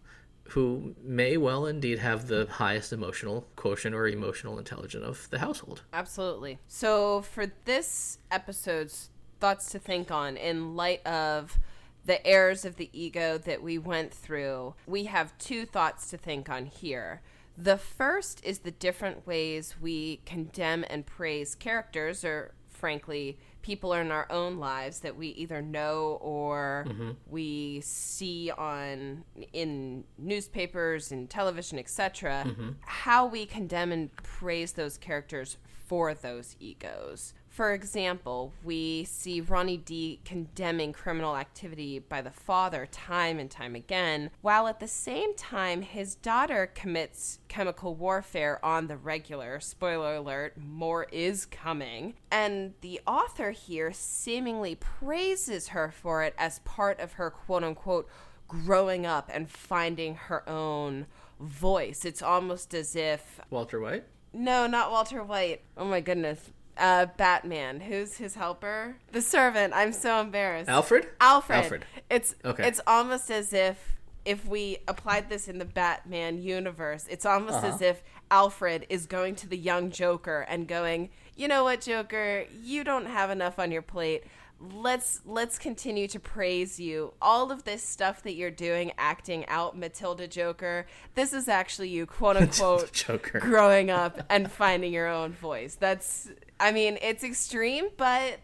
who may well indeed have the highest emotional quotient or emotional intelligence of the household. Absolutely. So, for this episode's thoughts to think on, in light of the errors of the ego that we went through, we have two thoughts to think on here. The first is the different ways we condemn and praise characters, or frankly, people in our own lives that we either know or mm-hmm. we see on in newspapers and television etc mm-hmm. how we condemn and praise those characters for those egos for example, we see Ronnie D condemning criminal activity by the father time and time again, while at the same time his daughter commits chemical warfare on the regular. Spoiler alert, more is coming. And the author here seemingly praises her for it as part of her quote unquote growing up and finding her own voice. It's almost as if Walter White? No, not Walter White. Oh my goodness uh, Batman. Who's his helper? The servant. I'm so embarrassed. Alfred. Alfred. Alfred. It's okay. It's almost as if if we applied this in the Batman universe, it's almost uh-huh. as if Alfred is going to the young Joker and going, "You know what, Joker? You don't have enough on your plate let's let's continue to praise you all of this stuff that you're doing acting out matilda joker this is actually you quote unquote joker growing up and finding your own voice that's i mean it's extreme but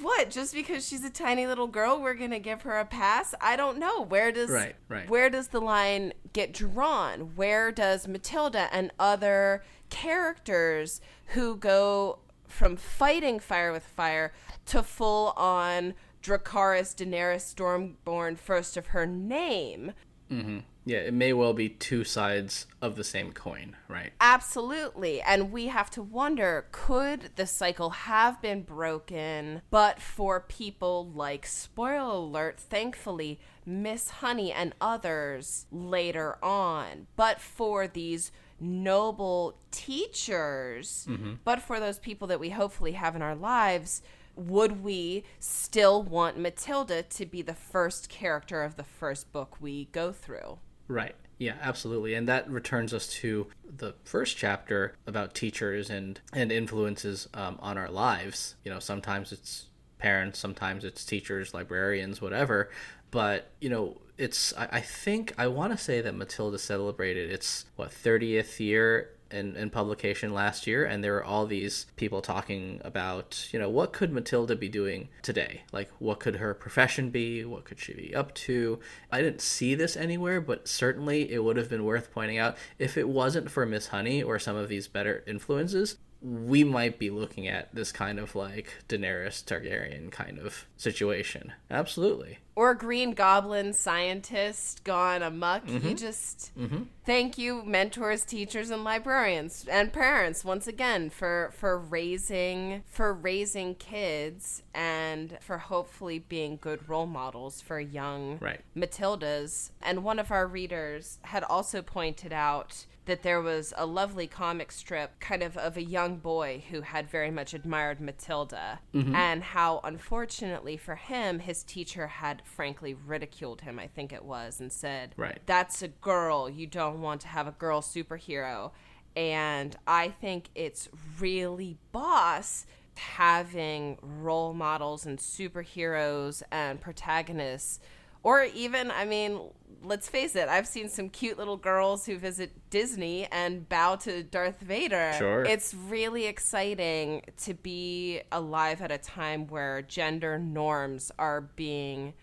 what just because she's a tiny little girl we're gonna give her a pass i don't know where does right, right. where does the line get drawn where does matilda and other characters who go from fighting fire with fire to full on Dracarys Daenerys Stormborn first of her name. Mm-hmm. Yeah, it may well be two sides of the same coin, right? Absolutely. And we have to wonder could the cycle have been broken but for people like, spoiler alert, thankfully, Miss Honey and others later on, but for these noble teachers, mm-hmm. but for those people that we hopefully have in our lives? would we still want Matilda to be the first character of the first book we go through? Right. Yeah, absolutely. And that returns us to the first chapter about teachers and and influences um, on our lives. You know, sometimes it's parents, sometimes it's teachers, librarians, whatever. But you know, it's I, I think I want to say that Matilda celebrated its what 30th year in, in publication last year, and there were all these people talking about, you know, what could Matilda be doing today? Like, what could her profession be? What could she be up to? I didn't see this anywhere, but certainly it would have been worth pointing out if it wasn't for Miss Honey or some of these better influences we might be looking at this kind of like Daenerys Targaryen kind of situation. Absolutely. Or Green Goblin scientist gone amuck. Mm-hmm. You just mm-hmm. thank you, mentors, teachers, and librarians and parents once again for for raising for raising kids and for hopefully being good role models for young right. Matildas. And one of our readers had also pointed out that there was a lovely comic strip kind of of a young boy who had very much admired Matilda mm-hmm. and how unfortunately for him his teacher had frankly ridiculed him I think it was and said right. That's a girl. You don't want to have a girl superhero. And I think it's really boss having role models and superheroes and protagonists or even i mean let's face it i've seen some cute little girls who visit disney and bow to darth vader sure it's really exciting to be alive at a time where gender norms are being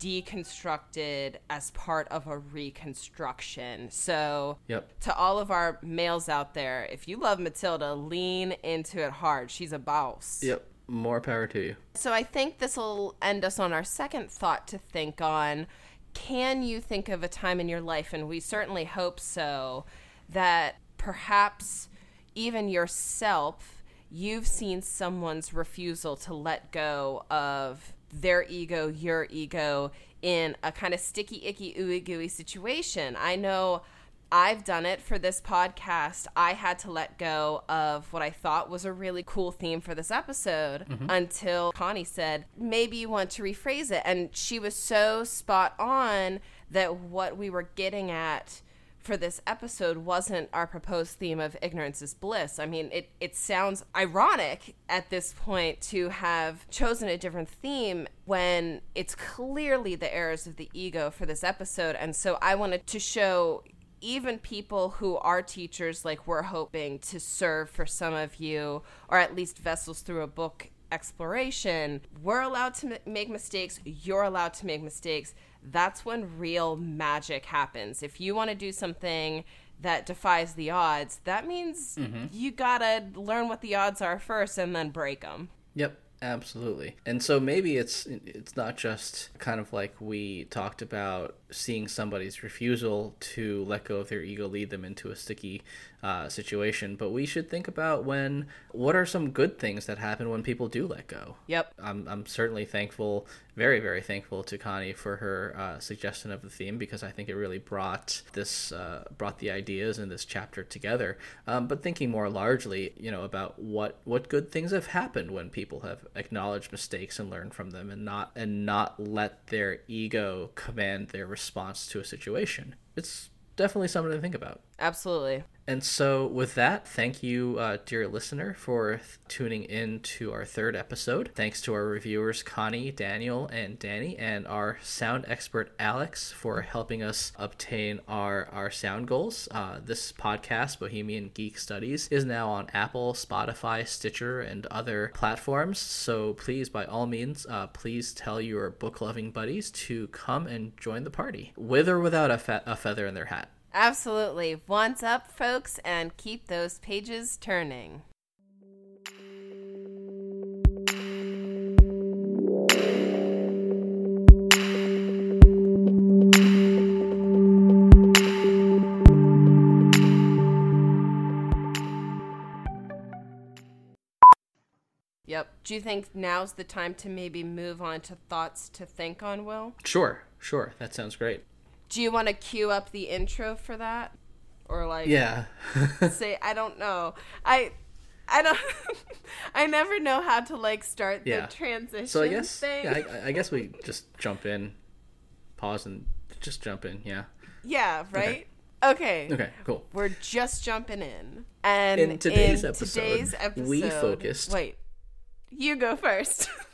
deconstructed as part of a reconstruction. So, yep. to all of our males out there, if you love Matilda, lean into it hard. She's a boss. Yep. More power to you. So I think this will end us on our second thought to think on. Can you think of a time in your life, and we certainly hope so, that perhaps even yourself, you've seen someone's refusal to let go of their ego, your ego, in a kind of sticky, icky, ooey gooey situation. I know I've done it for this podcast. I had to let go of what I thought was a really cool theme for this episode mm-hmm. until Connie said, maybe you want to rephrase it. And she was so spot on that what we were getting at for this episode wasn't our proposed theme of ignorance is bliss. I mean, it, it sounds ironic at this point to have chosen a different theme when it's clearly the errors of the ego for this episode. And so I wanted to show even people who are teachers, like we're hoping to serve for some of you, or at least vessels through a book exploration, we're allowed to m- make mistakes. You're allowed to make mistakes. That's when real magic happens. If you want to do something that defies the odds, that means mm-hmm. you gotta learn what the odds are first and then break them. Yep. Absolutely. And so maybe it's it's not just kind of like we talked about seeing somebody's refusal to let go of their ego lead them into a sticky uh, situation, but we should think about when what are some good things that happen when people do let go. Yep. I'm I'm certainly thankful, very very thankful to Connie for her uh, suggestion of the theme because I think it really brought this uh, brought the ideas in this chapter together. Um, but thinking more largely, you know, about what what good things have happened when people have acknowledged mistakes and learned from them, and not and not let their ego command their response to a situation. It's definitely something to think about. Absolutely. And so, with that, thank you, uh, dear listener, for th- tuning in to our third episode. Thanks to our reviewers, Connie, Daniel, and Danny, and our sound expert, Alex, for helping us obtain our, our sound goals. Uh, this podcast, Bohemian Geek Studies, is now on Apple, Spotify, Stitcher, and other platforms. So, please, by all means, uh, please tell your book loving buddies to come and join the party, with or without a, fe- a feather in their hat. Absolutely. Once up, folks, and keep those pages turning. Yep. Do you think now's the time to maybe move on to thoughts to think on, Will? Sure, sure. That sounds great. Do you want to cue up the intro for that? Or like Yeah. say I don't know. I I don't I never know how to like start yeah. the transition So I guess thing. yeah, I, I, guess we just jump in, pause and just jump in, yeah. Yeah, right? Okay. Okay, okay cool. We're just jumping in. And in today's, in episode, today's episode we focused Wait. You go first.